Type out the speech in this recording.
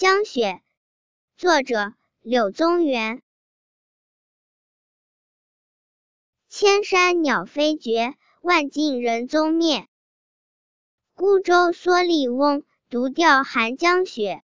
江雪作者柳宗元。千山鸟飞绝万径人踪灭。孤舟蓑笠翁独钓寒江雪。